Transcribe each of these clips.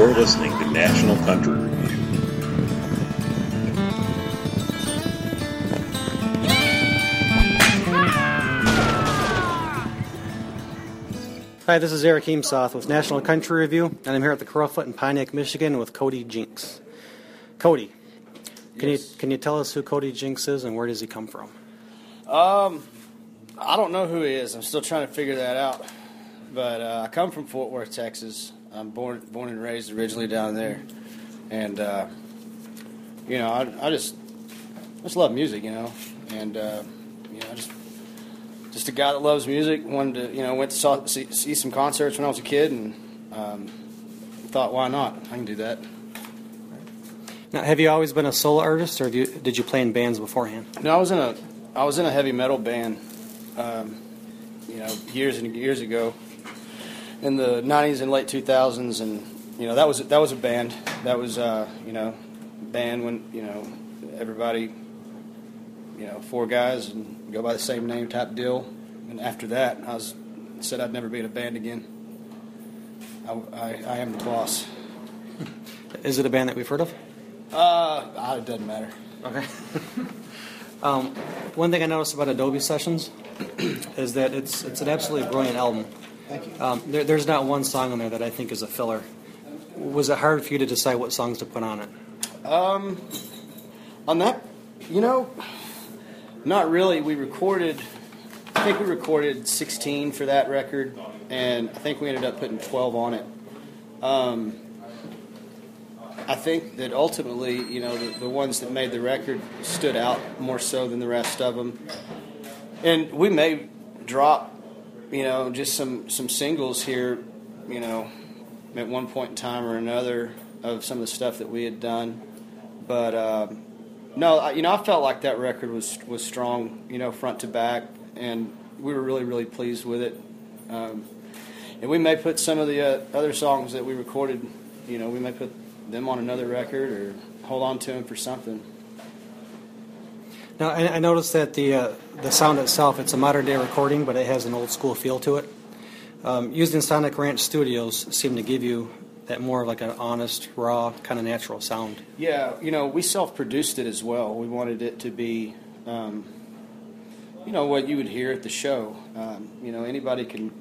You're listening to National Country Review. Hi, this is Eric Eamsoth with National Country Review, and I'm here at the Crofoot in Pontiac, Michigan with Cody Jinks. Cody, can Yes. you can you tell us who Cody Jinks is and where does he come from? Um, I don't know who he is. I'm still trying to figure that out. But uh, I come from Fort Worth, Texas. I'm born born and raised originally down there, and uh, you know, I, I just I just love music, you know, and uh, you know, just just a guy that loves music. Wanted to, you know, went to saw, see, see some concerts when I was a kid, and um, thought, why not? I can do that. Now, have you always been a solo artist, or have you, did you play in bands beforehand? No, I was in a I was in a heavy metal band, um, you know, years and years ago, in the '90s and late 2000s, and you know that was that was a band. That was uh, you know, band when you know everybody, you know, four guys and go by the same name type deal. And after that, I was said I'd never be in a band again. I, I, I am the boss. Is it a band that we've heard of? Uh, it doesn't matter. Okay. um, one thing I noticed about Adobe Sessions is that it's it's an absolutely brilliant album. Thank you. Um, there, there's not one song on there that I think is a filler. Was it hard for you to decide what songs to put on it? Um, on that, you know, not really. We recorded, I think we recorded 16 for that record, and I think we ended up putting 12 on it. Um, I think that ultimately, you know, the, the ones that made the record stood out more so than the rest of them. And we may drop, you know, just some, some singles here, you know, at one point in time or another of some of the stuff that we had done. But um, no, I, you know, I felt like that record was was strong, you know, front to back, and we were really really pleased with it. Um, and we may put some of the uh, other songs that we recorded, you know, we may put them on another record or hold on to them for something. Now, I, I noticed that the uh, the sound itself, it's a modern day recording, but it has an old school feel to it. Um, used in Sonic Ranch Studios seem to give you that more of like an honest, raw, kind of natural sound. Yeah, you know, we self-produced it as well. We wanted it to be, um, you know, what you would hear at the show. Um, you know, anybody can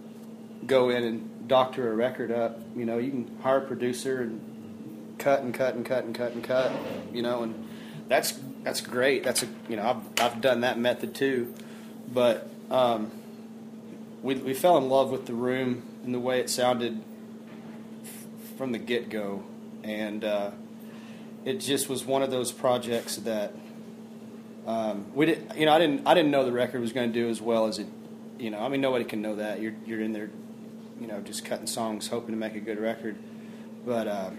go in and doctor a record up. You know, you can hire a producer and cut and cut and cut and cut and cut. You know, and that's that's great. That's a you know, I've I've done that method too, but um, we we fell in love with the room and the way it sounded from the get go, and uh, it just was one of those projects that um, we did. You know, I didn't I didn't know the record was going to do as well as it. You know, I mean, nobody can know that. You're you're in there, you know, just cutting songs, hoping to make a good record. But uh,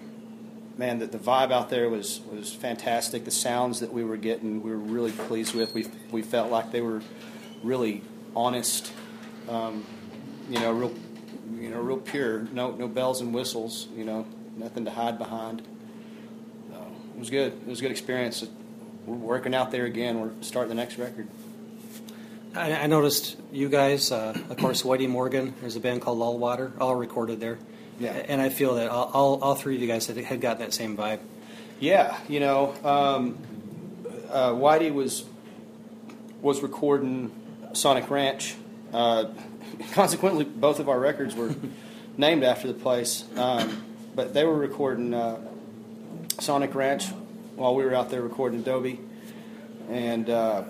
man, the, the vibe out there was was fantastic. The sounds that we were getting, we were really pleased with. We we felt like they were really honest. Um, you know, real you know, real pure. No, no bells and whistles. You know, nothing to hide behind. So it was good. It was a good experience. We're working out there again. We're starting the next record. I, I noticed you guys, uh, of course, Whitey Morgan. There's a band called Lullwater, all recorded there. Yeah. And I feel that all, all, all three of you guys had, had gotten that same vibe. Yeah, you know, um, uh, Whitey was was recording Sonic Ranch. Uh, consequently, both of our records were named after the place. Um, but they were recording uh, Sonic Ranch while we were out there recording Adobe, and uh,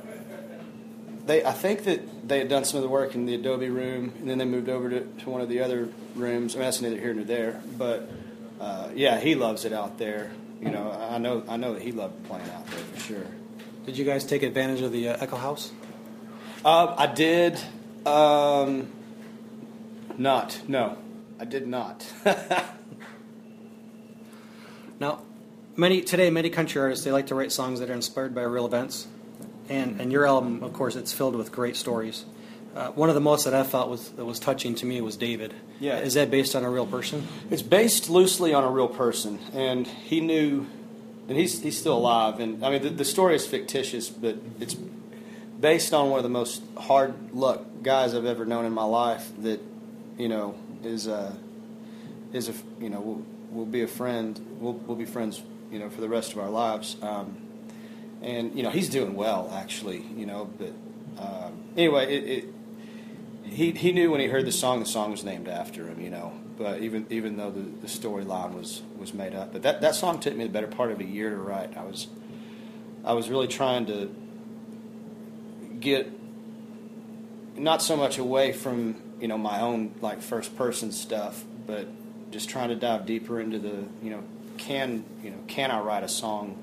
they I think that they had done some of the work in the Adobe room, and then they moved over to, to one of the other rooms. I mean, that's neither here nor there, but uh, yeah, he loves it out there. You know, I know I know that he loved playing out there for sure. Did you guys take advantage of the uh, Echo House? Uh, I did um, not. No, I did not. Now, many today, many country artists they like to write songs that are inspired by real events, and and your album, of course, it's filled with great stories. Uh, one of the most that I felt was that was touching to me was David. Yeah. is that based on a real person? It's based loosely on a real person, and he knew, and he's he's still alive. And I mean, the, the story is fictitious, but it's based on one of the most hard luck guys I've ever known in my life. That you know is a is a you know we'll be a friend. We'll we'll be friends, you know, for the rest of our lives. Um, and you know, he's doing well actually. You know, but um, anyway, it, it, he he knew when he heard the song, the song was named after him. You know, but even even though the, the storyline was was made up, but that that song took me the better part of a year to write. I was I was really trying to get not so much away from you know my own like first person stuff, but just trying to dive deeper into the you know can you know can I write a song?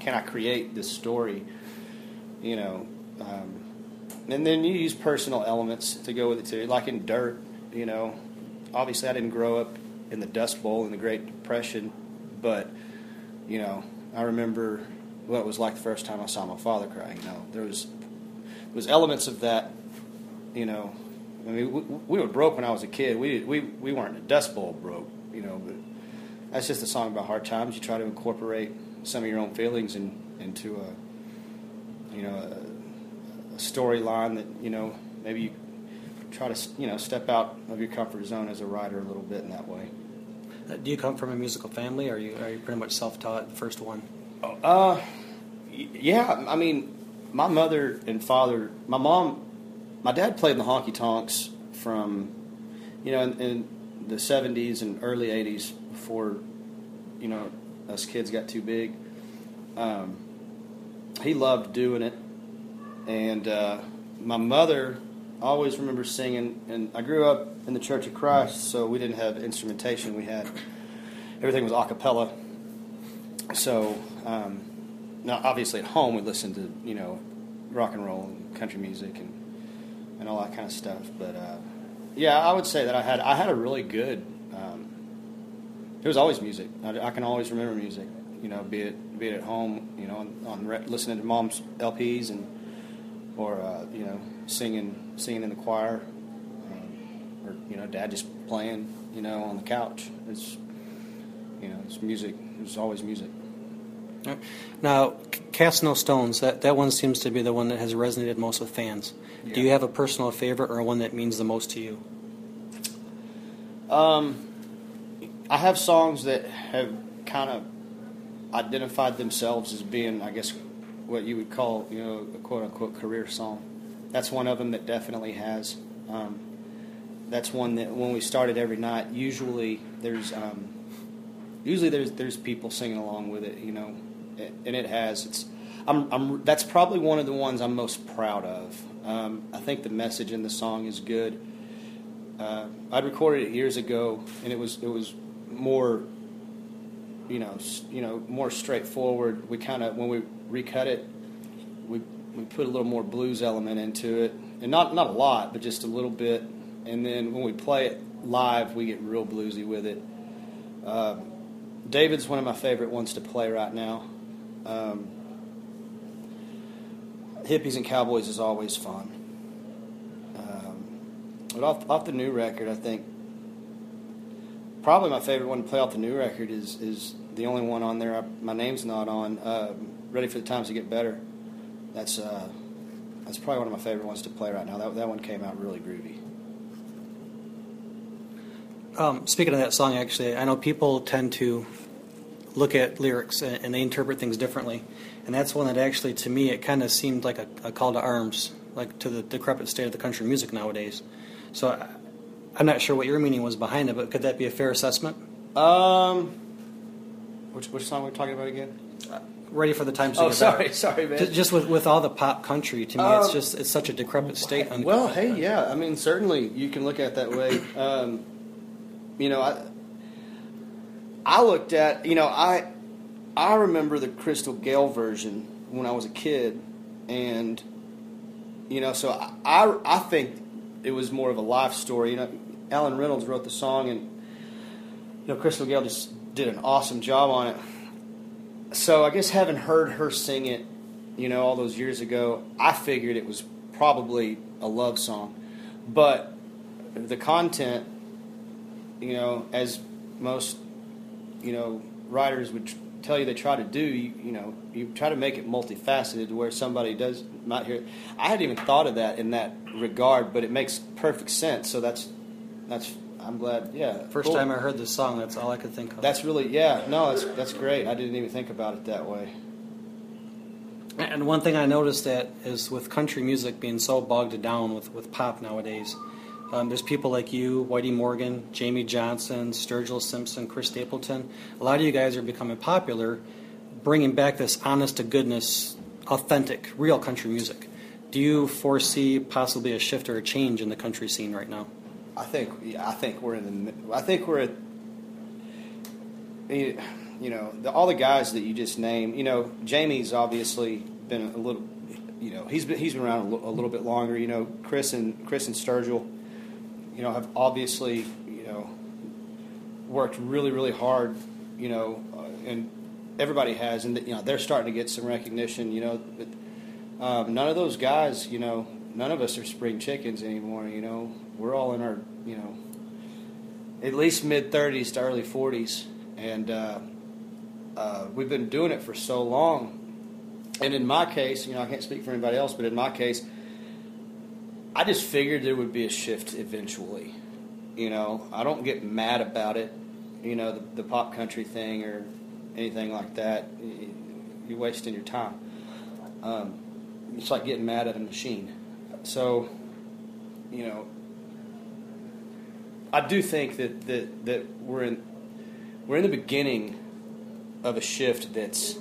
Can I create this story? You know, um, and then you use personal elements to go with it too, like in Dirt. You know, obviously I didn't grow up in the Dust Bowl in the Great Depression, but you know I remember what it was like the first time I saw my father cry. You know, there was there was elements of that. You know, I mean, we, we were broke when I was a kid. We we we weren't a Dust Bowl broke. You know, but that's just a song about hard times. You try to incorporate some of your own feelings in, into a you know a, a storyline that you know maybe you try to you know step out of your comfort zone as a writer a little bit in that way. Uh, do you come from a musical family, or are you are you pretty much self taught? The First one. Uh, yeah. I mean, my mother and father. My mom, my dad played in the honky tonks from, you know, in, in the '70s and early '80s before, you know, us kids got too big. Um, he loved doing it, and uh, my mother always remember singing. And I grew up in the Church of Christ, so we didn't have instrumentation. We had everything was a cappella. So um, now, obviously, at home we listened to you know rock and roll and country music and and all that kind of stuff. But uh, yeah, I would say that I had I had a really good. It was always music. I, I, can always remember music. You know, be it be it at home. You know, on, on re- listening to mom's LPs and or uh, you know singing singing in the choir, um, or you know dad just playing. You know, on the couch. It's you know, it's music. It's always music. Now, Cast No Stones, that, that one seems to be the one that has resonated most with fans. Yeah. Do you have a personal favorite or one that means the most to you? Um, I have songs that have kind of identified themselves as being, I guess, what you would call, you know, a quote unquote career song. That's one of them that definitely has. Um, that's one that when we started every night, usually there's um, usually there's there's people singing along with it, you know, and it has. It's I'm, I'm that's probably one of the ones I'm most proud of. Um, I think the message in the song is good. Uh, I'd recorded it years ago, and it was it was more, you know, you know, more straightforward. We kind of when we recut it, we we put a little more blues element into it, and not not a lot, but just a little bit. And then when we play it live, we get real bluesy with it. Uh, David's one of my favorite ones to play right now. Um, hippies and cowboys is always fun. Um, but off, off the new record, I think probably my favorite one to play off the new record is is the only one on there. I, my name's not on. Uh, Ready for the times to get better. That's uh, that's probably one of my favorite ones to play right now. That that one came out really groovy. Um, speaking of that song, actually, I know people tend to look at lyrics and, and, they interpret things differently. And that's one that actually, to me, it kind of seemed like a, a, call to arms, like to the decrepit state of the country music nowadays. So I'm not sure what your meaning was behind it, but could that be a fair assessment? Um, which, which song are we talking about again? Uh, Ready for the times. Oh, sorry, sorry, man. Just, just, with, with all the pop country, to me, um, it's just it's such a decrepit state. Well, hey, yeah, I mean, certainly you can look at it that way. Um, you know, I I looked at, you know, I I remember the Crystal Gayle version when I was a kid, and you know, so I I think it was more of a life story. You know, Allen Reynolds wrote the song, and you know, Crystal Gayle just did an awesome job on it. So I guess having heard her sing it, you know, all those years ago, I figured it was probably a love song, but the content, you know, as most you know writers would tell you they try to do. You, you know, you try to make it multifaceted where somebody does not hear. I hadn't even thought of that in that regard, but it makes perfect sense. So that's that's I'm glad. Yeah, First cool. time I heard this song, that's all I could think of. That's really yeah. No, that's that's great. I didn't even think about it that way. And one thing I noticed that is with country music being so bogged down with, with pop nowadays, um, there's people like you, Whitey Morgan, Jamey Johnson, Sturgill Simpson, Chris Stapleton. A lot of you guys are becoming popular, bringing back this honest to goodness, authentic, real country music. Do you foresee possibly a shift or a change in the country scene right now? I think I think we're in the I think we're at you know the, all the guys that you just named. You know Jamie's obviously been a little you know he's been he's been around a, little bit longer. You know Chris and Chris and Sturgill you know have obviously you know worked really really hard. You know uh, and everybody has and you know they're starting to get some recognition. You know but um, none of those guys you know none of us are spring chickens anymore. You know? We're all in our you know at least mid 30s to early 40s and uh, uh, we've been doing it for so long. And in my case you know i can't speak for anybody else but in my case i just figured there would be a shift eventually. You know i don't get mad about it you know the, the pop country thing or anything like that. You're wasting your time. Um, it's like getting mad at a machine so you know I do think that, that, that we're in we're in the beginning of a shift that's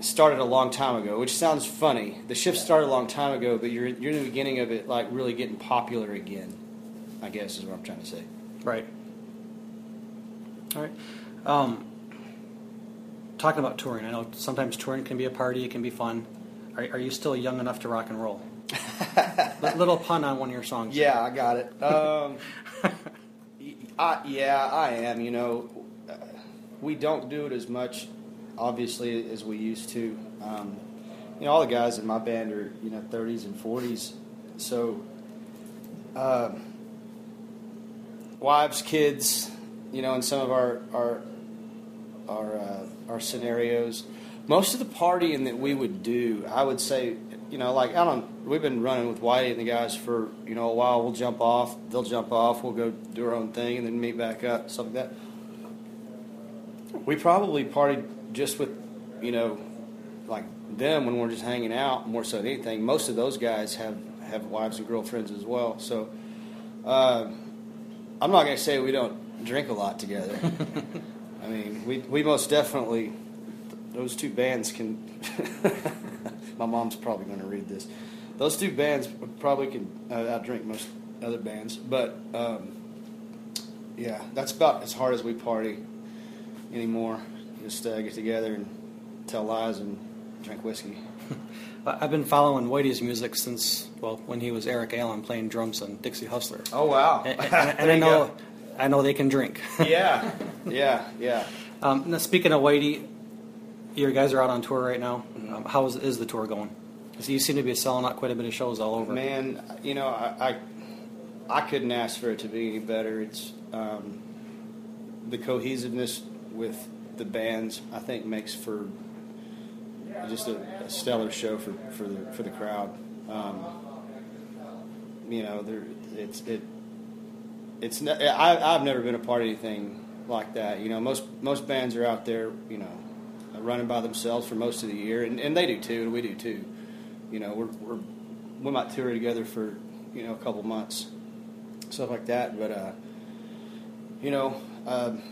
started a long time ago, which sounds funny. The shift started a long time ago, but you're you're in the beginning of it like really getting popular again. I guess is what I'm trying to say. Right. All right. Um, talking about touring, I know sometimes touring can be a party, it can be fun. Are, are you still young enough to rock and roll? Li- Little pun on one of your songs. Yeah, I got it. Um, I, yeah, I am. You know, uh, we don't do it as much, obviously, as we used to. Um, you know, all the guys in my band are you know 30s and 40s, so um, wives, kids, you know, in some of our our our uh, our scenarios. Most of the partying that we would do, I would say, you know, like I don't. We've been running with Whitey and the guys for you know a while. We'll jump off, they'll jump off, we'll go do our own thing, and then meet back up, stuff like that. We probably partied just with, you know, like them when we're just hanging out more so than anything. Most of those guys have have wives and girlfriends as well. So, uh, I'm not going to say we don't drink a lot together. I mean, we we most definitely those two bands can. my mom's probably going to read this. Those two bands probably can uh, outdrink most other bands, but um, yeah, that's about as hard as we party anymore. Just uh, get together and tell lies and drink whiskey. I've been following Whitey's music since, well, when he was Eric Allen playing drums on Dixie Hustler. Oh wow! And, and- and I know, I know they can drink. yeah, yeah, yeah. Um, now, speaking of Whitey, your guys are out on tour right now. Um, how is, is the tour going? 'Cause you seem to be selling out quite a bit of shows all over. Man, you know, I, I, I couldn't ask for it to be any better. It's um, the cohesiveness with the bands. I think makes for just a, a stellar show for, for the for the crowd. Um, you know, there it's it. It's ne- I, I've never been a part of anything like that. You know, most most bands are out there. You know, running by themselves for most of the year, and, and they do too, and we do too. You know, we're, we're we might tour together for you know a couple months, stuff like that. But uh, you know, um,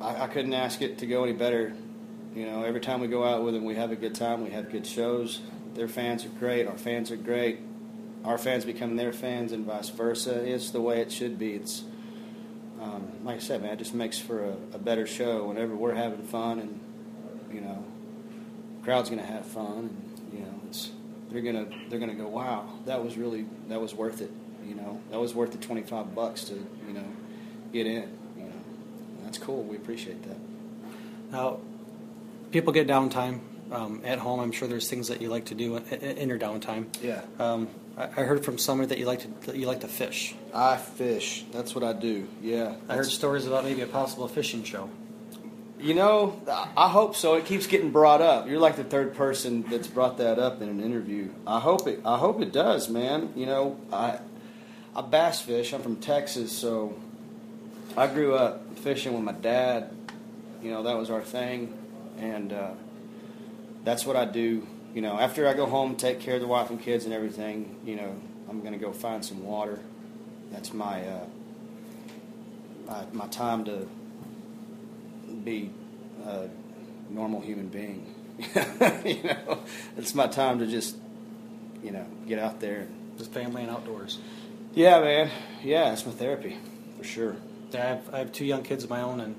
I, I couldn't ask it to go any better. You know, every time we go out with them, we have a good time. We have good shows. Their fans are great. Our fans are great. Our fans become their fans, and vice versa. It's the way it should be. It's um, like I said, man. It just makes for a, a better show whenever we're having fun, and you know, the crowd's gonna have fun, and you know, it's they're gonna they're gonna go, wow, that was really that was worth it. You know, that was worth the twenty five bucks to you know get in. You know, that's cool. We appreciate that. Now, people get downtime um, at home. I'm sure there's things that you like to do in, in your downtime. Yeah. Um, I, I heard from somebody that you like to that you like to fish. I fish. That's what I do. Yeah. I heard stories about maybe a possible fishing show. You know, I- hope so. It keeps getting brought up. You're like the third person that's brought that up in an interview. I hope it. I hope it does, man. You know, I I bass fish. I'm from Texas, so I grew up fishing with my dad. You know, that was our thing, and uh, that's what I do. You know, after I go home, take care of the wife and kids and everything. You know, I'm gonna go find some water. That's my uh, my, my time to be a normal human being. you know, it's my time to just you know get out there. Just family and outdoors. Yeah, man. Yeah, it's my therapy for sure. Yeah, I have, I have two young kids of my own, and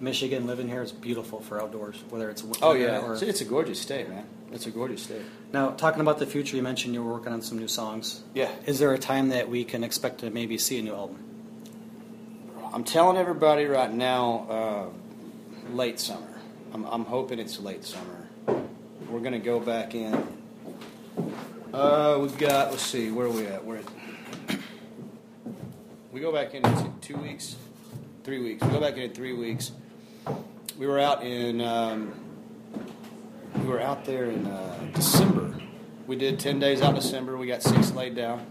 Michigan living here is beautiful for outdoors. Whether it's Oh yeah, or it's, it's a gorgeous state, man. It's a gorgeous state. now talking about the future, you mentioned you were working on some new songs. Yeah. Is there a time that we can expect to maybe see a new album? I'm telling everybody right now, uh, late summer. I'm, I'm hoping it's late summer. We're gonna go back in. Uh, we've got. Let's see, where are we at? We're at. We go back in two, two weeks, three weeks. We go back in in three weeks. We were out in. Um, we were out there in uh, December. We did ten days out in December. We got six laid down,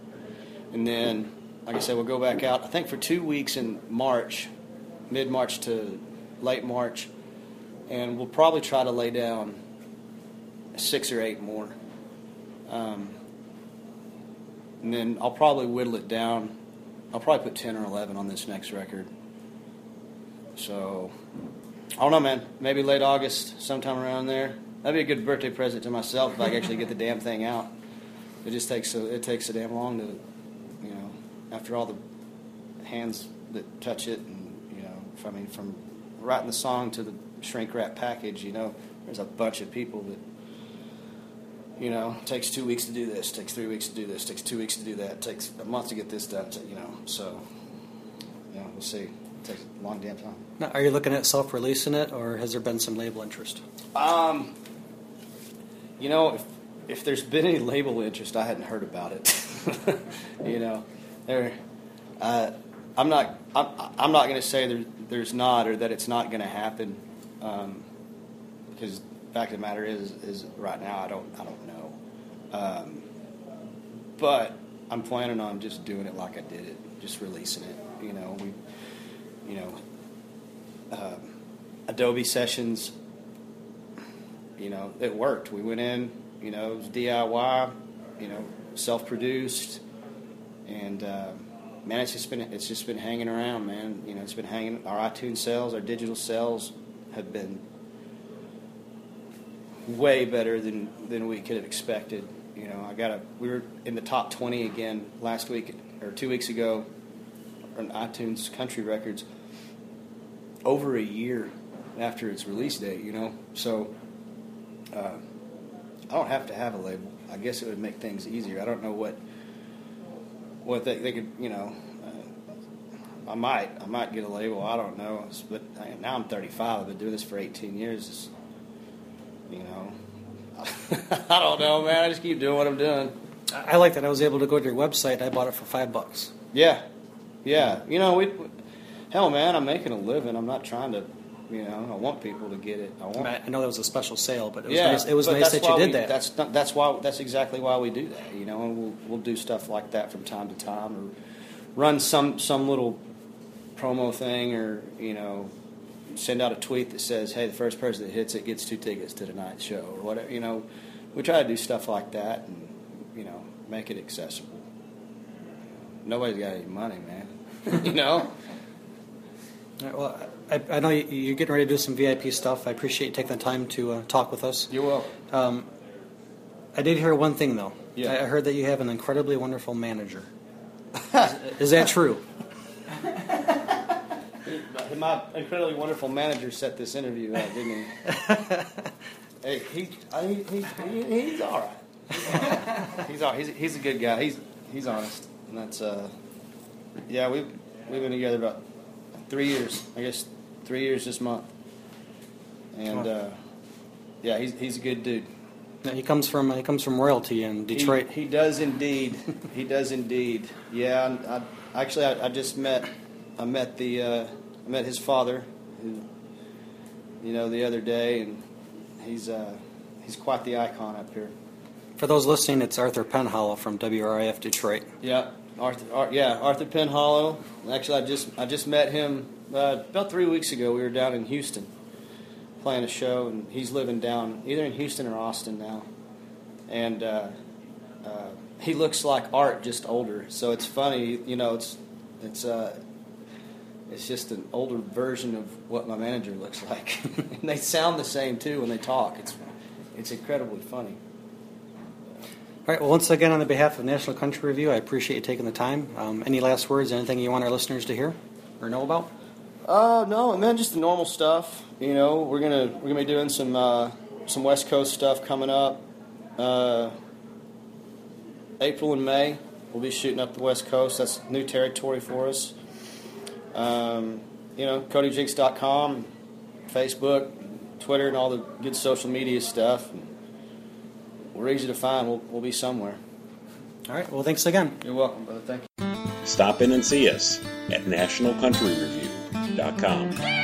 and then, like I said, we'll go back out. I think for two weeks in March, mid March to late March, and we'll probably try to lay down six or eight more. Um, and then I'll probably whittle it down. I'll probably put 10 or 11 on this next record. So, I don't know, man. Maybe late August, sometime around there. That'd be a good birthday present to myself if I could actually get the damn thing out. It just takes a, it takes a damn long to, you know, after all the hands that touch it, and you know, I mean, from writing the song to the shrink wrap package, you know, there's a bunch of people that you know, takes two weeks to do this, takes three weeks to do this, takes two weeks to do that, takes a month to get this done. You know, so you know, we'll see. It takes a long damn time. Now, are you looking at self-releasing it, or has there been some label interest? Um, you know, if if there's been any label interest, I hadn't heard about it. you know, there. Uh, I'm not. I'm, I'm not going to say there, there's not or that it's not going to happen, um, because fact of the matter is, is right now I don't. I don't know. Um, but I'm planning on just doing it like I did it, just releasing it. You know, we, you know, um, Adobe sessions you know, it worked. We went in, you know, it was DIY, you know, self-produced, and uh, man, it's just been it's just been hanging around, man. You know, it's been hanging. Our iTunes sales, our digital sales, have been way better than than we could have expected. You know, I got a we were in the top 20 again last week or two weeks ago on iTunes country records over a year after its release date. You know, so uh, I don't have to have a label. I guess it would make things easier. I don't know what what they, they could, you know. Uh, I might, I might get a label. I don't know. It's- But I, now I'm 35. I've been doing this for 18 years. It's, you know, I don't know, man. I just keep doing what I'm doing. I I like that I was able to go to your website. I bought it for five bucks. Yeah, yeah. You know, we, hell, man. I'm making a living. I'm not trying to, you know. I want people to get it. I want. I know that was a special sale, but it was yeah, nice, it was nice that you did we- that. That's not, that's why that's exactly why we do that, you know, and we'll we'll do stuff like that from time to time, or run some some little promo thing, or you know, send out a tweet that says, "Hey, the first person that hits it gets two tickets to tonight's show," or whatever. You know, we try to do stuff like that, and you know, make it accessible. Nobody's got any money, man. you know. All right, well, I, I know you- you're getting ready to do some VIP stuff. I appreciate you taking the time to uh, talk with us. You're welcome. Um, I did hear one thing though. Yeah. I I heard that you have an incredibly wonderful manager. is, is that true? My incredibly wonderful manager set this interview up, didn't he? hey, he, I, he, he, he's all right. He's all, he's, he's a good guy. He's he's honest, and that's uh, yeah. We've we've been together about three years. I guess three years this month, and uh, yeah, he's he's a good dude. Now, He comes from he comes from royalty in Detroit. He, does indeed. he does indeed. Yeah. and I, actually, I, I just met. I met the. Uh, I met his father, who, you know, the other day, and he's uh, he's quite the icon up here. For those listening, it's Arthur Penhallow from WRIF Detroit. Yeah. Arthur, Ar- yeah, Arthur Penhallow. Actually, I just I just met him uh, about three weeks ago. We were down in Houston playing a show, and he's living down either in Houston or Austin now. And uh, uh, he looks like Art, just older. So it's funny, you know. It's it's uh, it's just an older version of what my manager looks like, and they sound the same too when they talk. It's it's incredibly funny. All right. Well, once again, on the behalf of National Country Review, I appreciate you taking the time. Um, any last words? Anything you want our listeners to hear or know about? Uh, no, and then just the normal stuff. You know, we're gonna we're gonna be doing some uh, some West Coast stuff coming up. Uh, April and May, we'll be shooting up the West Coast. That's new territory for us. Um, you know, CodyJinks.com, Facebook, Twitter, and all the good social media stuff. We're easy to find. We'll, we'll be somewhere. All right. Well, thanks again. You're welcome, brother. Thank you. Stop in and see us at nationalcountryreview.com.